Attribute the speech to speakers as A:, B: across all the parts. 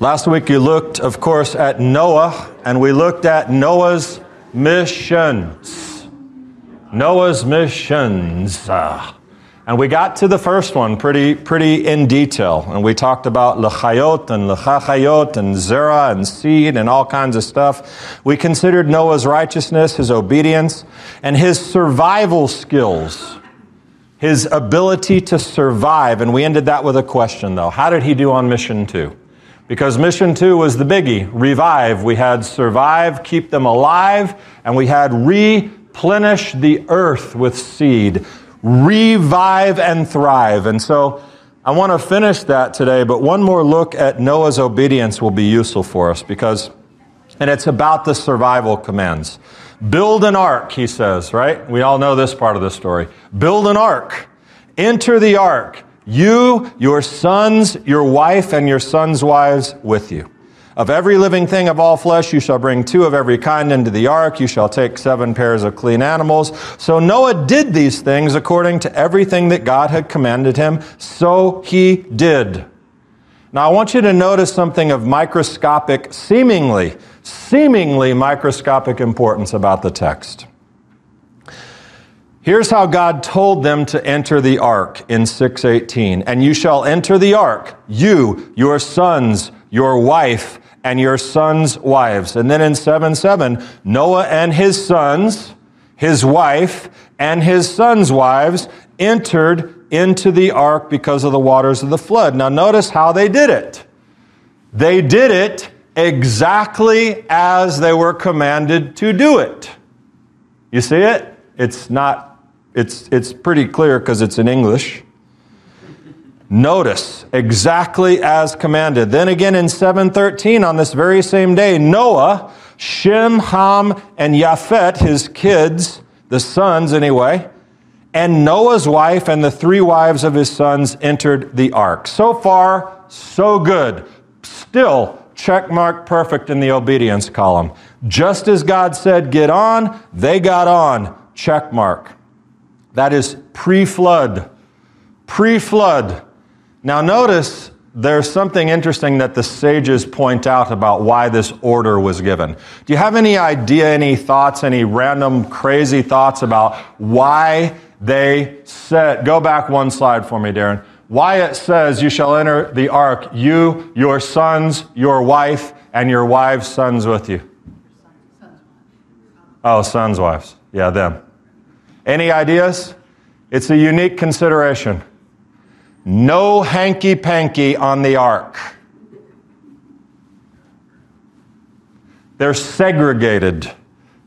A: Last week you looked, of course, at Noah, and we looked at Noah's missions. Noah's missions. And we got to the first one pretty, pretty in detail. And we talked about lechayot and lechachayot and zera and seed and all kinds of stuff. We considered Noah's righteousness, his obedience, and his survival skills, his ability to survive. And we ended that with a question, though. How did he do on mission two? Because mission two was the biggie revive. We had survive, keep them alive, and we had replenish the earth with seed revive and thrive. And so I want to finish that today, but one more look at Noah's obedience will be useful for us because, and it's about the survival commands. Build an ark, he says, right? We all know this part of the story. Build an ark. Enter the ark. You, your sons, your wife, and your sons' wives with you. Of every living thing of all flesh, you shall bring two of every kind into the ark. You shall take seven pairs of clean animals. So Noah did these things according to everything that God had commanded him. So he did. Now I want you to notice something of microscopic, seemingly, seemingly microscopic importance about the text. Here's how God told them to enter the ark in 618. And you shall enter the ark, you, your sons, your wife, and your sons' wives. And then in 7 7, Noah and his sons, his wife, and his sons' wives entered into the ark because of the waters of the flood. Now, notice how they did it. They did it exactly as they were commanded to do it. You see it? It's not, it's, it's pretty clear because it's in English. Notice exactly as commanded. Then again in 713 on this very same day, Noah, Shem, Ham, and Japhet, his kids, the sons anyway, and Noah's wife and the three wives of his sons entered the ark. So far, so good. Still, check mark perfect in the obedience column. Just as God said, get on, they got on. Check mark. That is pre flood. Pre flood. Now, notice there's something interesting that the sages point out about why this order was given. Do you have any idea, any thoughts, any random crazy thoughts about why they said, go back one slide for me, Darren. Why it says, You shall enter the ark, you, your sons, your wife, and your wives' sons with you. Oh, sons' wives. Yeah, them. Any ideas? It's a unique consideration. No hanky panky on the ark. They're segregated.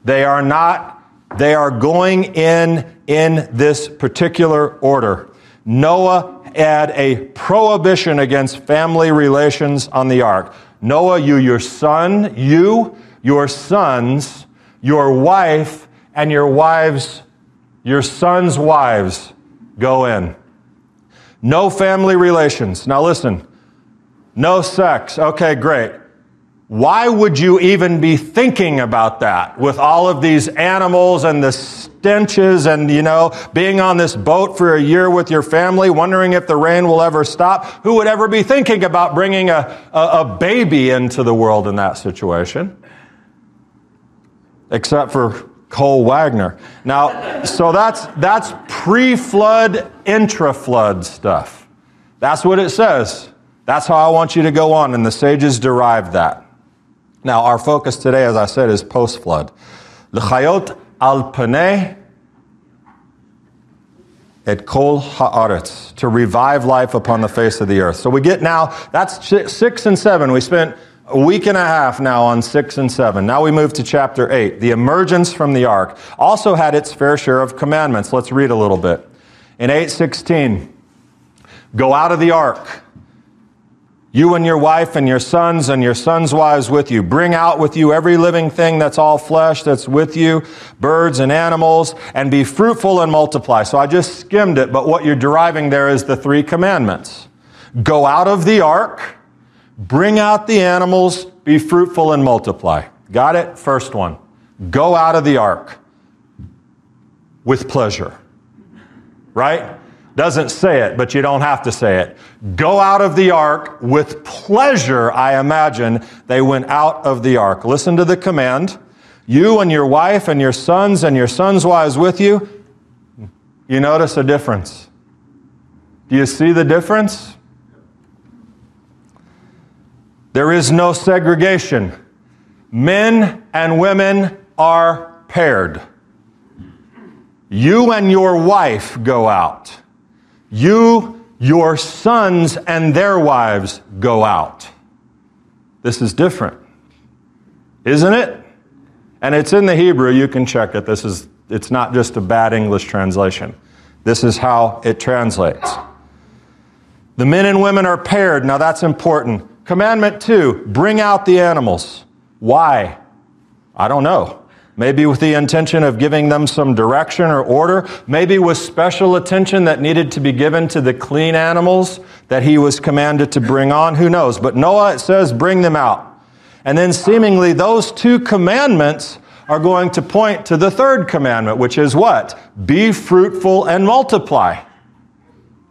A: They are not, they are going in in this particular order. Noah had a prohibition against family relations on the ark. Noah, you, your son, you, your sons, your wife, and your wives, your sons' wives go in. No family relations. Now listen. No sex. Okay, great. Why would you even be thinking about that with all of these animals and the stenches and, you know, being on this boat for a year with your family, wondering if the rain will ever stop? Who would ever be thinking about bringing a, a, a baby into the world in that situation? Except for Cole Wagner. Now, so that's, that's pre flood, intra flood stuff. That's what it says. That's how I want you to go on, and the sages derived that. Now, our focus today, as I said, is post flood. L'chayot al paneh et kol haaretz, to revive life upon the face of the earth. So we get now, that's six and seven. We spent a week and a half now on six and seven. Now we move to chapter eight. The emergence from the ark also had its fair share of commandments. Let's read a little bit. In 816, go out of the ark. You and your wife and your sons and your sons' wives with you. Bring out with you every living thing that's all flesh that's with you, birds and animals, and be fruitful and multiply. So I just skimmed it, but what you're deriving there is the three commandments. Go out of the ark Bring out the animals, be fruitful and multiply. Got it? First one. Go out of the ark with pleasure. Right? Doesn't say it, but you don't have to say it. Go out of the ark with pleasure, I imagine. They went out of the ark. Listen to the command. You and your wife and your sons and your sons' wives with you. You notice a difference. Do you see the difference? There is no segregation. Men and women are paired. You and your wife go out. You, your sons, and their wives go out. This is different, isn't it? And it's in the Hebrew, you can check it. This is, it's not just a bad English translation. This is how it translates. The men and women are paired. Now that's important. Commandment two bring out the animals. Why? I don't know. Maybe with the intention of giving them some direction or order. Maybe with special attention that needed to be given to the clean animals that he was commanded to bring on. Who knows? But Noah, it says, bring them out. And then seemingly those two commandments are going to point to the third commandment, which is what? Be fruitful and multiply.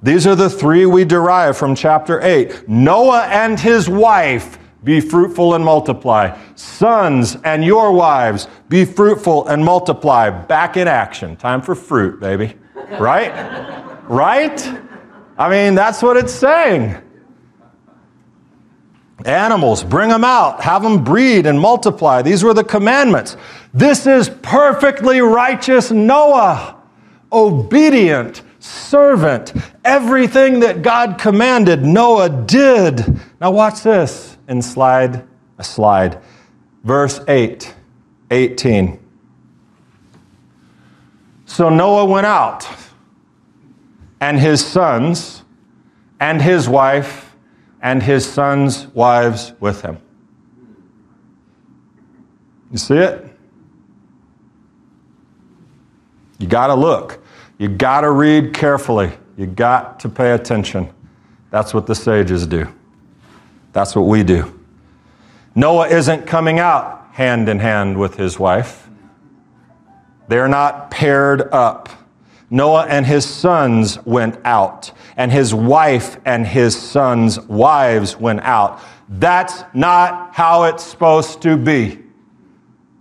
A: These are the three we derive from chapter 8. Noah and his wife be fruitful and multiply. Sons and your wives, be fruitful and multiply. Back in action. Time for fruit, baby. Right? right? I mean, that's what it's saying. Animals, bring them out, have them breed and multiply. These were the commandments. This is perfectly righteous Noah, obedient servant. Everything that God commanded, Noah did. Now, watch this and slide, a slide. Verse 8, 18. So Noah went out, and his sons, and his wife, and his sons' wives with him. You see it? You got to look. You got to read carefully. You got to pay attention. That's what the sages do. That's what we do. Noah isn't coming out hand in hand with his wife. They're not paired up. Noah and his sons went out, and his wife and his sons' wives went out. That's not how it's supposed to be.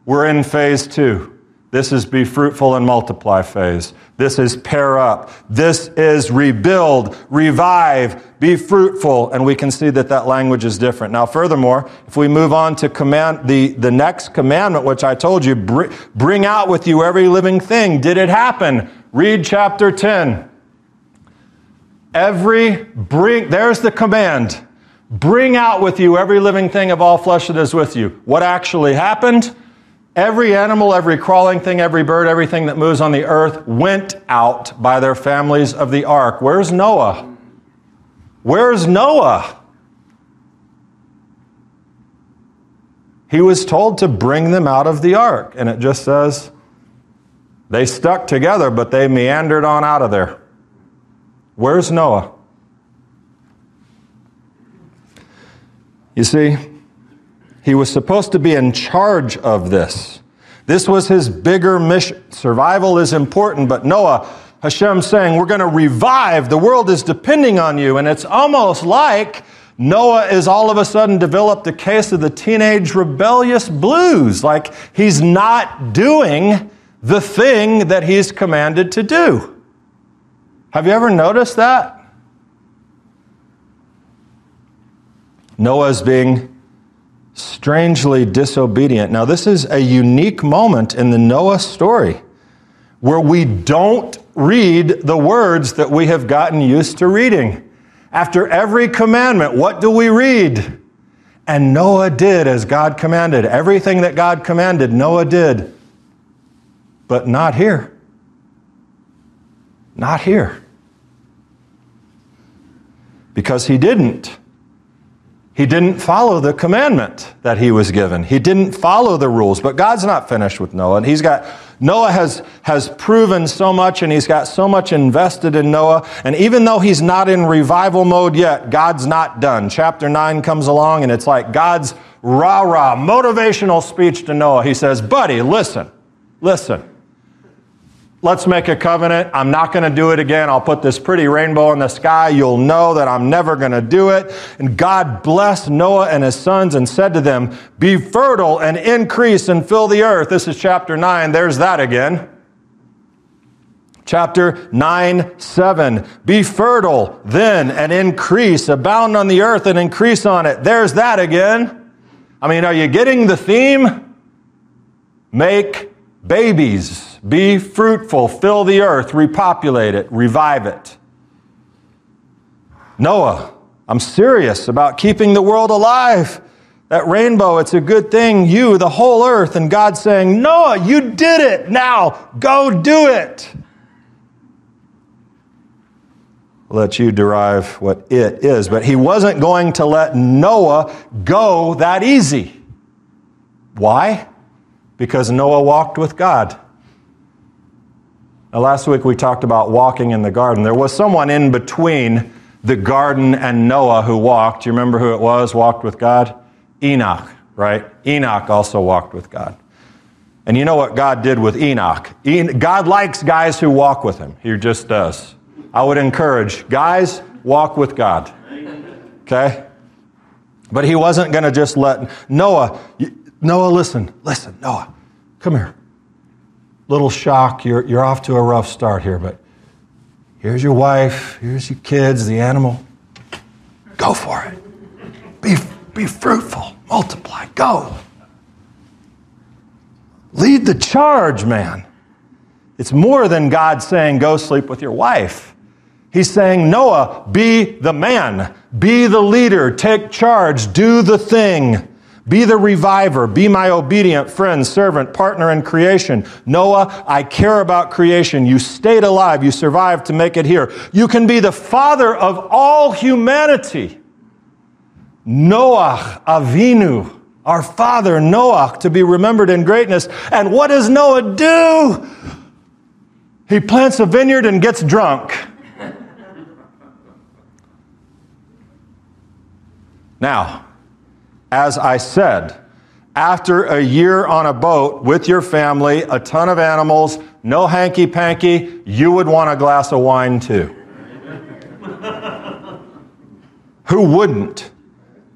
A: We're in phase two. This is be fruitful and multiply phase. This is pair up. This is rebuild, revive, be fruitful. And we can see that that language is different. Now, furthermore, if we move on to command, the, the next commandment, which I told you, br- bring out with you every living thing. Did it happen? Read chapter 10. Every bring, there's the command. Bring out with you every living thing of all flesh that is with you. What actually happened? Every animal, every crawling thing, every bird, everything that moves on the earth went out by their families of the ark. Where's Noah? Where's Noah? He was told to bring them out of the ark. And it just says they stuck together, but they meandered on out of there. Where's Noah? You see, he was supposed to be in charge of this. This was his bigger mission. Survival is important, but Noah, Hashem saying, We're going to revive. The world is depending on you. And it's almost like Noah is all of a sudden developed a case of the teenage rebellious blues, like he's not doing the thing that he's commanded to do. Have you ever noticed that? Noah's being strangely disobedient. Now, this is a unique moment in the Noah story where we don't read the words that we have gotten used to reading. After every commandment, what do we read? And Noah did as God commanded. Everything that God commanded, Noah did. But not here. Not here. Because he didn't. He didn't follow the commandment that he was given. He didn't follow the rules. But God's not finished with Noah. And he's got Noah has, has proven so much and he's got so much invested in Noah. And even though he's not in revival mode yet, God's not done. Chapter 9 comes along and it's like God's rah rah motivational speech to Noah. He says, Buddy, listen, listen. Let's make a covenant. I'm not going to do it again. I'll put this pretty rainbow in the sky. You'll know that I'm never going to do it. And God blessed Noah and his sons and said to them, Be fertile and increase and fill the earth. This is chapter 9. There's that again. Chapter 9, 7. Be fertile then and increase, abound on the earth and increase on it. There's that again. I mean, are you getting the theme? Make babies, be fruitful, fill the earth, repopulate it, revive it. Noah, I'm serious about keeping the world alive. That rainbow, it's a good thing. You, the whole earth, and God saying, Noah, you did it. Now go do it. let you derive what it is. But he wasn't going to let Noah go that easy. Why? Because Noah walked with God. Now, last week we talked about walking in the garden. There was someone in between the garden and Noah who walked. You remember who it was, walked with God? Enoch, right? Enoch also walked with God. And you know what God did with Enoch? God likes guys who walk with him. He just does. I would encourage guys, walk with God. Okay? But he wasn't going to just let Noah, Noah, listen, listen, Noah, come here. Little shock, you're, you're off to a rough start here, but here's your wife, here's your kids, the animal. Go for it. Be, be fruitful, multiply, go. Lead the charge, man. It's more than God saying, go sleep with your wife. He's saying, Noah, be the man, be the leader, take charge, do the thing. Be the reviver. Be my obedient friend, servant, partner in creation. Noah, I care about creation. You stayed alive. You survived to make it here. You can be the father of all humanity. Noah, Avinu, our father, Noah, to be remembered in greatness. And what does Noah do? He plants a vineyard and gets drunk. Now, as I said, after a year on a boat with your family, a ton of animals, no hanky panky, you would want a glass of wine too. Who wouldn't?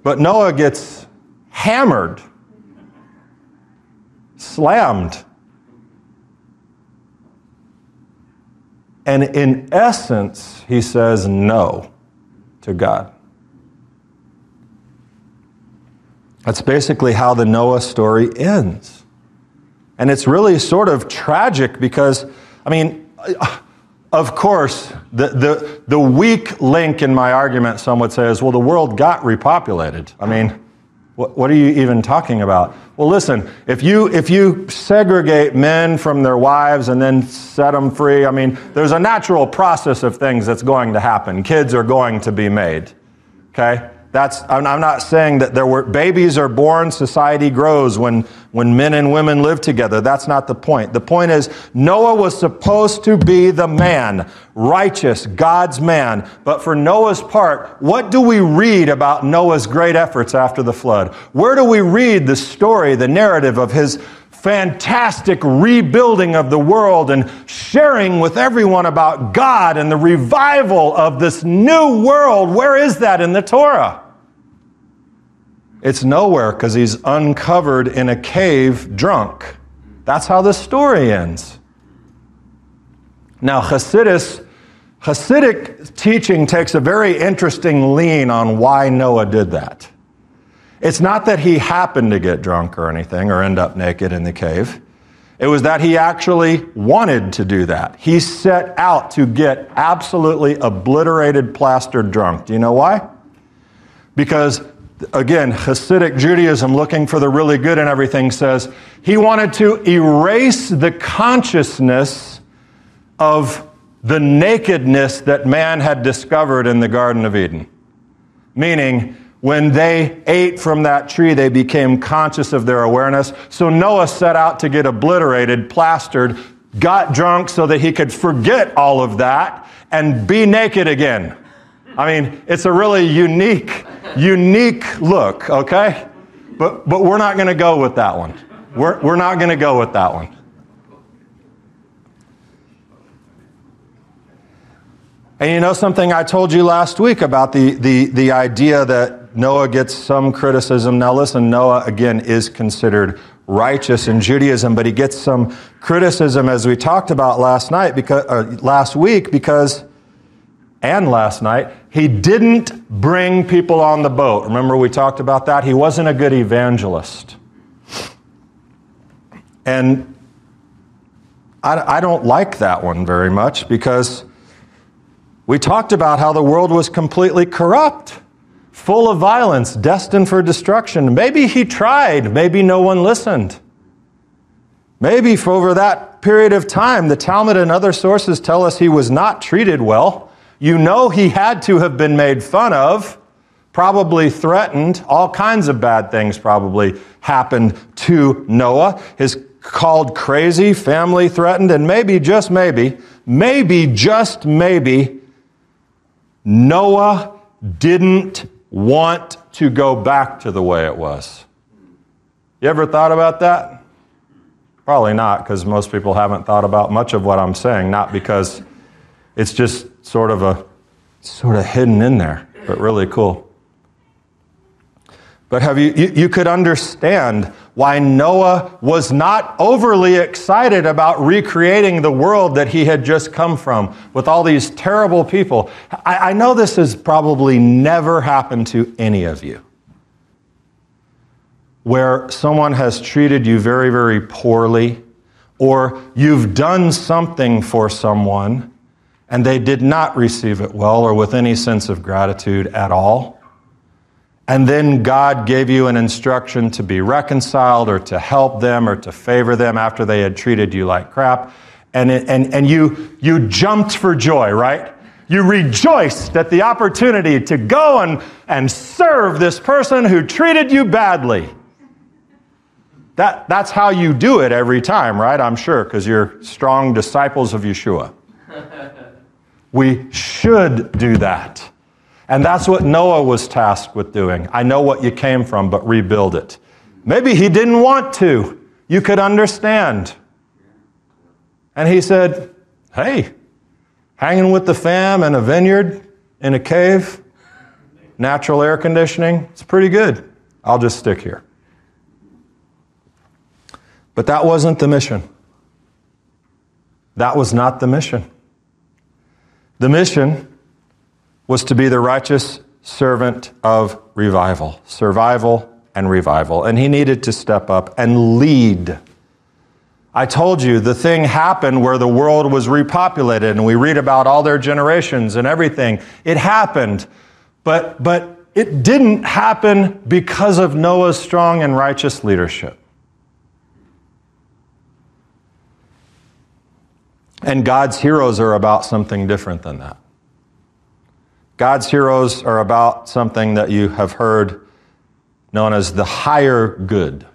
A: But Noah gets hammered, slammed. And in essence, he says no to God. That's basically how the Noah story ends. And it's really sort of tragic because, I mean, of course, the, the, the weak link in my argument, some would say, is well, the world got repopulated. I mean, what, what are you even talking about? Well, listen, if you, if you segregate men from their wives and then set them free, I mean, there's a natural process of things that's going to happen. Kids are going to be made. Okay? That's, I'm not saying that there were babies are born, society grows when, when men and women live together. That's not the point. The point is Noah was supposed to be the man, righteous, God's man. But for Noah's part, what do we read about Noah's great efforts after the flood? Where do we read the story, the narrative of his fantastic rebuilding of the world and sharing with everyone about God and the revival of this new world. Where is that in the Torah? It's nowhere because he's uncovered in a cave drunk. That's how the story ends. Now, Hasidus, Hasidic teaching takes a very interesting lean on why Noah did that. It's not that he happened to get drunk or anything or end up naked in the cave. It was that he actually wanted to do that. He set out to get absolutely obliterated, plastered drunk. Do you know why? Because again, Hasidic Judaism, looking for the really good in everything, says he wanted to erase the consciousness of the nakedness that man had discovered in the Garden of Eden. Meaning, when they ate from that tree, they became conscious of their awareness. So Noah set out to get obliterated, plastered, got drunk so that he could forget all of that and be naked again. I mean, it's a really unique, unique look, okay? But, but we're not going to go with that one. We're, we're not going to go with that one. And you know something I told you last week about the, the, the idea that Noah gets some criticism. Now, listen, Noah, again, is considered righteous in Judaism, but he gets some criticism, as we talked about last night, because, uh, last week, because, and last night, he didn't bring people on the boat. Remember, we talked about that? He wasn't a good evangelist. And I, I don't like that one very much because we talked about how the world was completely corrupt, full of violence, destined for destruction. Maybe he tried, maybe no one listened. Maybe for over that period of time, the Talmud and other sources tell us he was not treated well. You know he had to have been made fun of, probably threatened. All kinds of bad things probably happened to Noah. His called crazy, family threatened, and maybe, just maybe, maybe, just maybe, Noah didn't want to go back to the way it was. You ever thought about that? Probably not, because most people haven't thought about much of what I'm saying, not because it's just sort of a sort of hidden in there, but really cool. But have you, you, you could understand why Noah was not overly excited about recreating the world that he had just come from with all these terrible people. I, I know this has probably never happened to any of you. Where someone has treated you very, very poorly, or you've done something for someone and they did not receive it well or with any sense of gratitude at all. And then God gave you an instruction to be reconciled or to help them or to favor them after they had treated you like crap. And, it, and, and you, you jumped for joy, right? You rejoiced at the opportunity to go and, and serve this person who treated you badly. That, that's how you do it every time, right? I'm sure, because you're strong disciples of Yeshua. we should do that. And that's what Noah was tasked with doing. I know what you came from, but rebuild it. Maybe he didn't want to. You could understand. And he said, Hey, hanging with the fam in a vineyard, in a cave, natural air conditioning, it's pretty good. I'll just stick here. But that wasn't the mission. That was not the mission. The mission was to be the righteous servant of revival, survival and revival. And he needed to step up and lead. I told you the thing happened where the world was repopulated, and we read about all their generations and everything. It happened, but, but it didn't happen because of Noah's strong and righteous leadership. And God's heroes are about something different than that. God's heroes are about something that you have heard known as the higher good.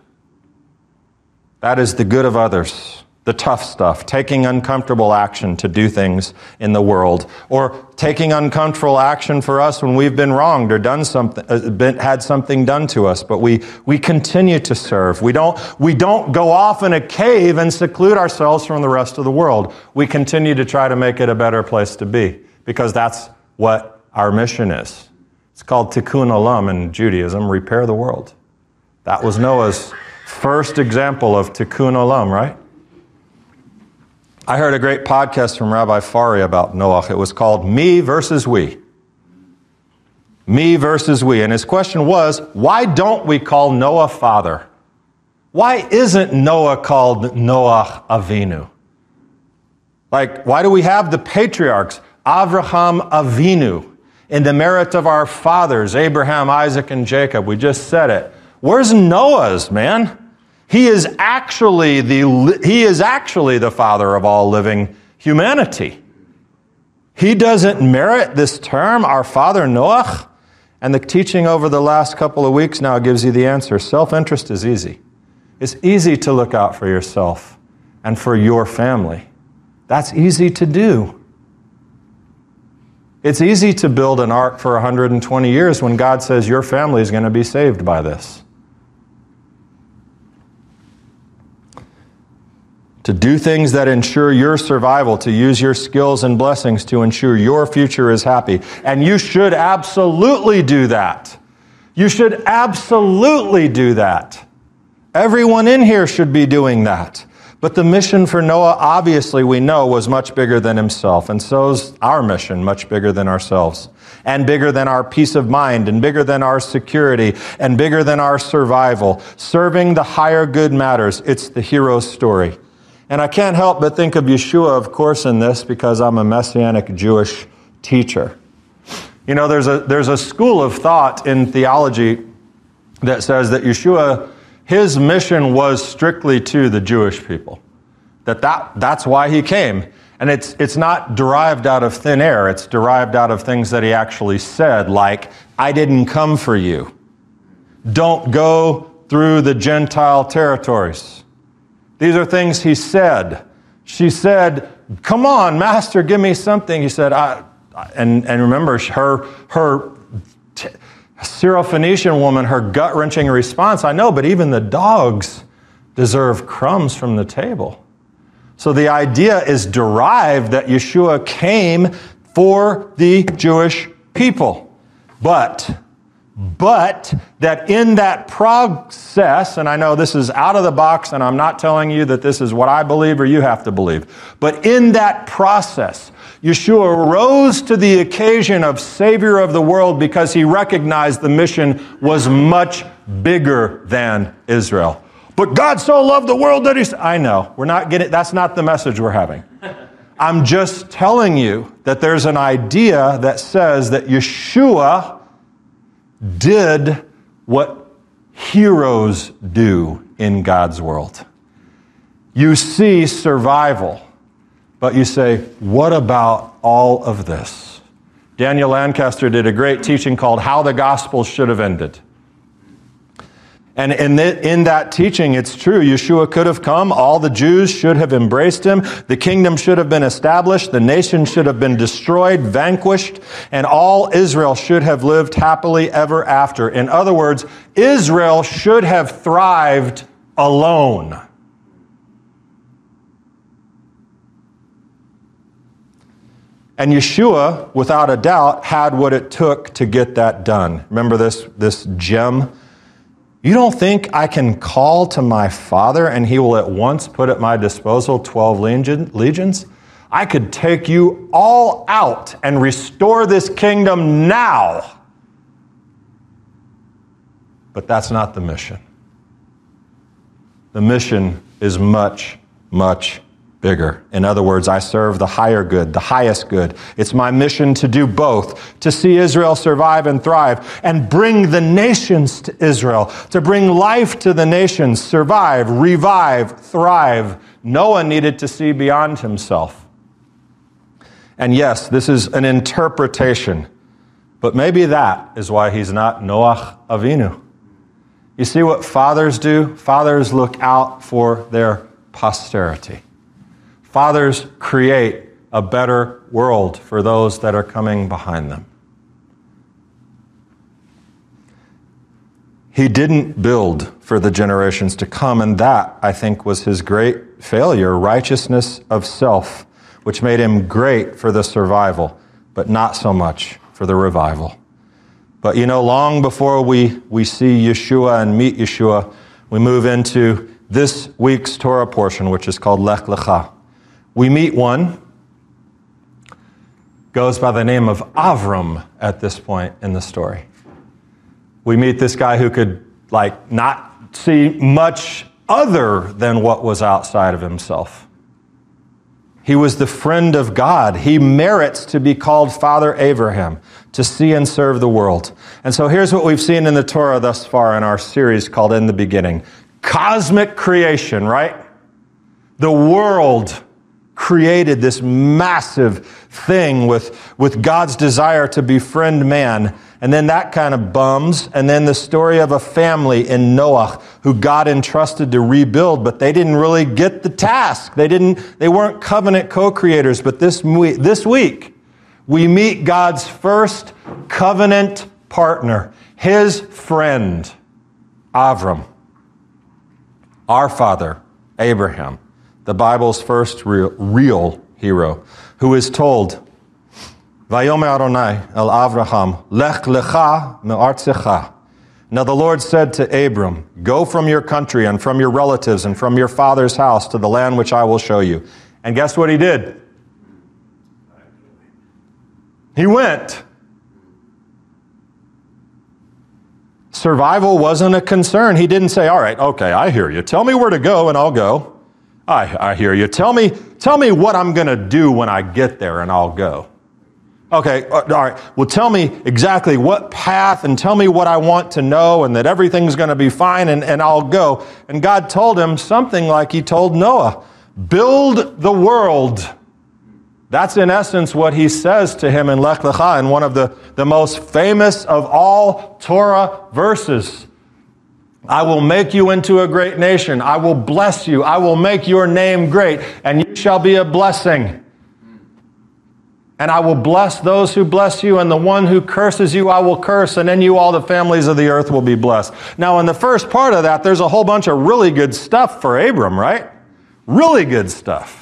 A: That is the good of others, the tough stuff, taking uncomfortable action to do things in the world, or taking uncomfortable action for us when we've been wronged or done something, uh, been, had something done to us, but we, we continue to serve. We don't, we don't go off in a cave and seclude ourselves from the rest of the world. We continue to try to make it a better place to be because that's what our mission is. It's called tikkun olam in Judaism, repair the world. That was Noah's first example of tikkun olam, right? I heard a great podcast from Rabbi Fari about Noah. It was called Me versus We. Me versus we. And his question was, why don't we call Noah father? Why isn't Noah called Noah Avinu? Like, why do we have the patriarchs? Avraham Avinu in the merit of our fathers, Abraham, Isaac, and Jacob. We just said it. Where's Noah's, man? He is actually the, he is actually the father of all living humanity. He doesn't merit this term, our father Noah. And the teaching over the last couple of weeks now gives you the answer. Self interest is easy. It's easy to look out for yourself and for your family. That's easy to do. It's easy to build an ark for 120 years when God says your family is going to be saved by this. to do things that ensure your survival, to use your skills and blessings to ensure your future is happy. And you should absolutely do that. You should absolutely do that. Everyone in here should be doing that. But the mission for Noah, obviously, we know, was much bigger than himself. And so is our mission, much bigger than ourselves, and bigger than our peace of mind, and bigger than our security, and bigger than our survival. Serving the higher good matters. It's the hero's story. And I can't help but think of Yeshua, of course, in this because I'm a Messianic Jewish teacher. You know, there's a, there's a school of thought in theology that says that Yeshua, his mission was strictly to the Jewish people. That, that that's why he came. And it's, it's not derived out of thin air, it's derived out of things that he actually said, like, I didn't come for you. Don't go through the Gentile territories. These are things he said. She said, Come on, Master, give me something. He said, I, and, and remember, her, her t- Syrophoenician woman, her gut wrenching response, I know, but even the dogs deserve crumbs from the table. So the idea is derived that Yeshua came for the Jewish people. But but that in that process, and I know this is out of the box, and I'm not telling you that this is what I believe or you have to believe, but in that process, Yeshua rose to the occasion of Savior of the world because he recognized the mission was much bigger than Israel. But God so loved the world that He's. I know, we're not getting, that's not the message we're having. I'm just telling you that there's an idea that says that Yeshua did what heroes do in God's world. You see survival, but you say, what about all of this? Daniel Lancaster did a great teaching called How the Gospel Should Have Ended. And in, the, in that teaching, it's true. Yeshua could have come. All the Jews should have embraced him. The kingdom should have been established. The nation should have been destroyed, vanquished, and all Israel should have lived happily ever after. In other words, Israel should have thrived alone. And Yeshua, without a doubt, had what it took to get that done. Remember this, this gem you don't think I can call to my Father and he will at once put at my disposal 12 legions? I could take you all out and restore this kingdom now. But that's not the mission. The mission is much, much bigger. In other words, I serve the higher good, the highest good. It's my mission to do both, to see Israel survive and thrive, and bring the nations to Israel, to bring life to the nations, survive, revive, thrive. Noah needed to see beyond himself. And yes, this is an interpretation, but maybe that is why he's not Noach Avinu. You see what fathers do? Fathers look out for their posterity. Fathers create a better world for those that are coming behind them. He didn't build for the generations to come, and that, I think, was his great failure righteousness of self, which made him great for the survival, but not so much for the revival. But you know, long before we, we see Yeshua and meet Yeshua, we move into this week's Torah portion, which is called Lech Lecha. We meet one, goes by the name of Avram at this point in the story. We meet this guy who could, like, not see much other than what was outside of himself. He was the friend of God. He merits to be called Father Abraham, to see and serve the world. And so here's what we've seen in the Torah thus far in our series called In the Beginning cosmic creation, right? The world created this massive thing with, with God's desire to befriend man. And then that kind of bums. And then the story of a family in Noah who God entrusted to rebuild, but they didn't really get the task. They didn't, they weren't covenant co-creators. But this week, this week, we meet God's first covenant partner, his friend, Avram, our father, Abraham the Bible's first real, real hero, who is told, Vayomer Adonai el Avraham, Lech lecha me'artzecha. Now the Lord said to Abram, Go from your country and from your relatives and from your father's house to the land which I will show you. And guess what he did? He went. Survival wasn't a concern. He didn't say, All right, okay, I hear you. Tell me where to go and I'll go. I, I hear you. Tell me, tell me what I'm going to do when I get there and I'll go. Okay, uh, all right. Well, tell me exactly what path and tell me what I want to know and that everything's going to be fine and, and I'll go. And God told him something like he told Noah build the world. That's in essence what he says to him in Lech Lecha in one of the, the most famous of all Torah verses. I will make you into a great nation. I will bless you. I will make your name great, and you shall be a blessing. And I will bless those who bless you, and the one who curses you, I will curse, and in you all the families of the earth will be blessed. Now, in the first part of that, there's a whole bunch of really good stuff for Abram, right? Really good stuff.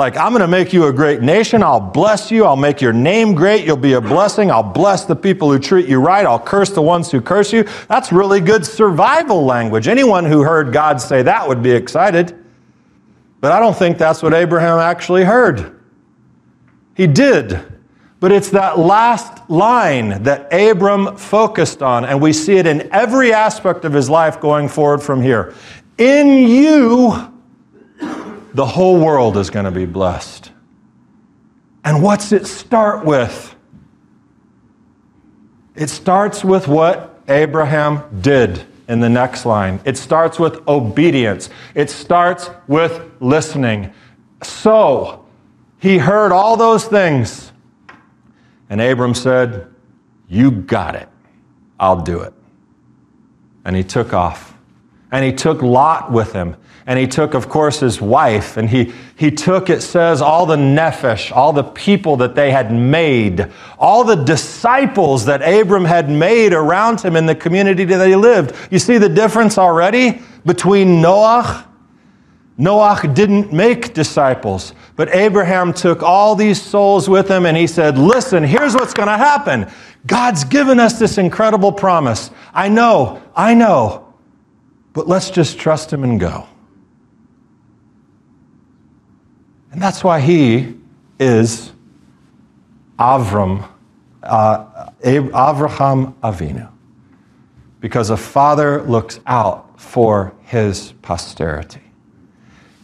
A: Like, I'm going to make you a great nation. I'll bless you. I'll make your name great. You'll be a blessing. I'll bless the people who treat you right. I'll curse the ones who curse you. That's really good survival language. Anyone who heard God say that would be excited. But I don't think that's what Abraham actually heard. He did. But it's that last line that Abram focused on, and we see it in every aspect of his life going forward from here. In you, the whole world is going to be blessed. And what's it start with? It starts with what Abraham did in the next line. It starts with obedience, it starts with listening. So, he heard all those things. And Abram said, You got it. I'll do it. And he took off. And he took Lot with him and he took, of course, his wife, and he, he took, it says, all the nephesh, all the people that they had made, all the disciples that Abram had made around him in the community that he lived. You see the difference already between Noah? Noah didn't make disciples, but Abraham took all these souls with him and he said, Listen, here's what's going to happen. God's given us this incredible promise. I know, I know, but let's just trust him and go. And that's why he is Avram, uh, Avraham Avinu, because a father looks out for his posterity.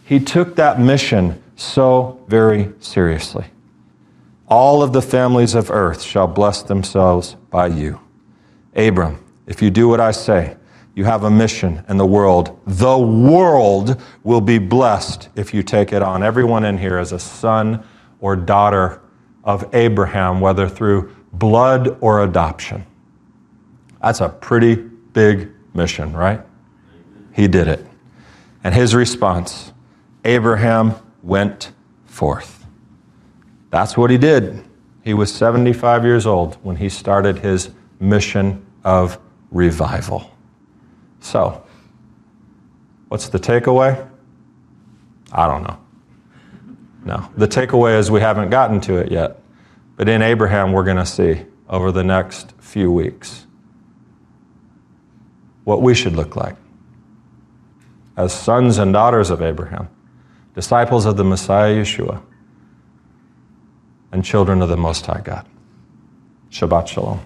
A: He took that mission so very seriously. All of the families of earth shall bless themselves by you. Abram, if you do what I say, you have a mission in the world. The world will be blessed if you take it on. Everyone in here is a son or daughter of Abraham, whether through blood or adoption. That's a pretty big mission, right? He did it. And his response Abraham went forth. That's what he did. He was 75 years old when he started his mission of revival. So, what's the takeaway? I don't know. No. The takeaway is we haven't gotten to it yet. But in Abraham, we're going to see over the next few weeks what we should look like as sons and daughters of Abraham, disciples of the Messiah Yeshua, and children of the Most High God. Shabbat Shalom.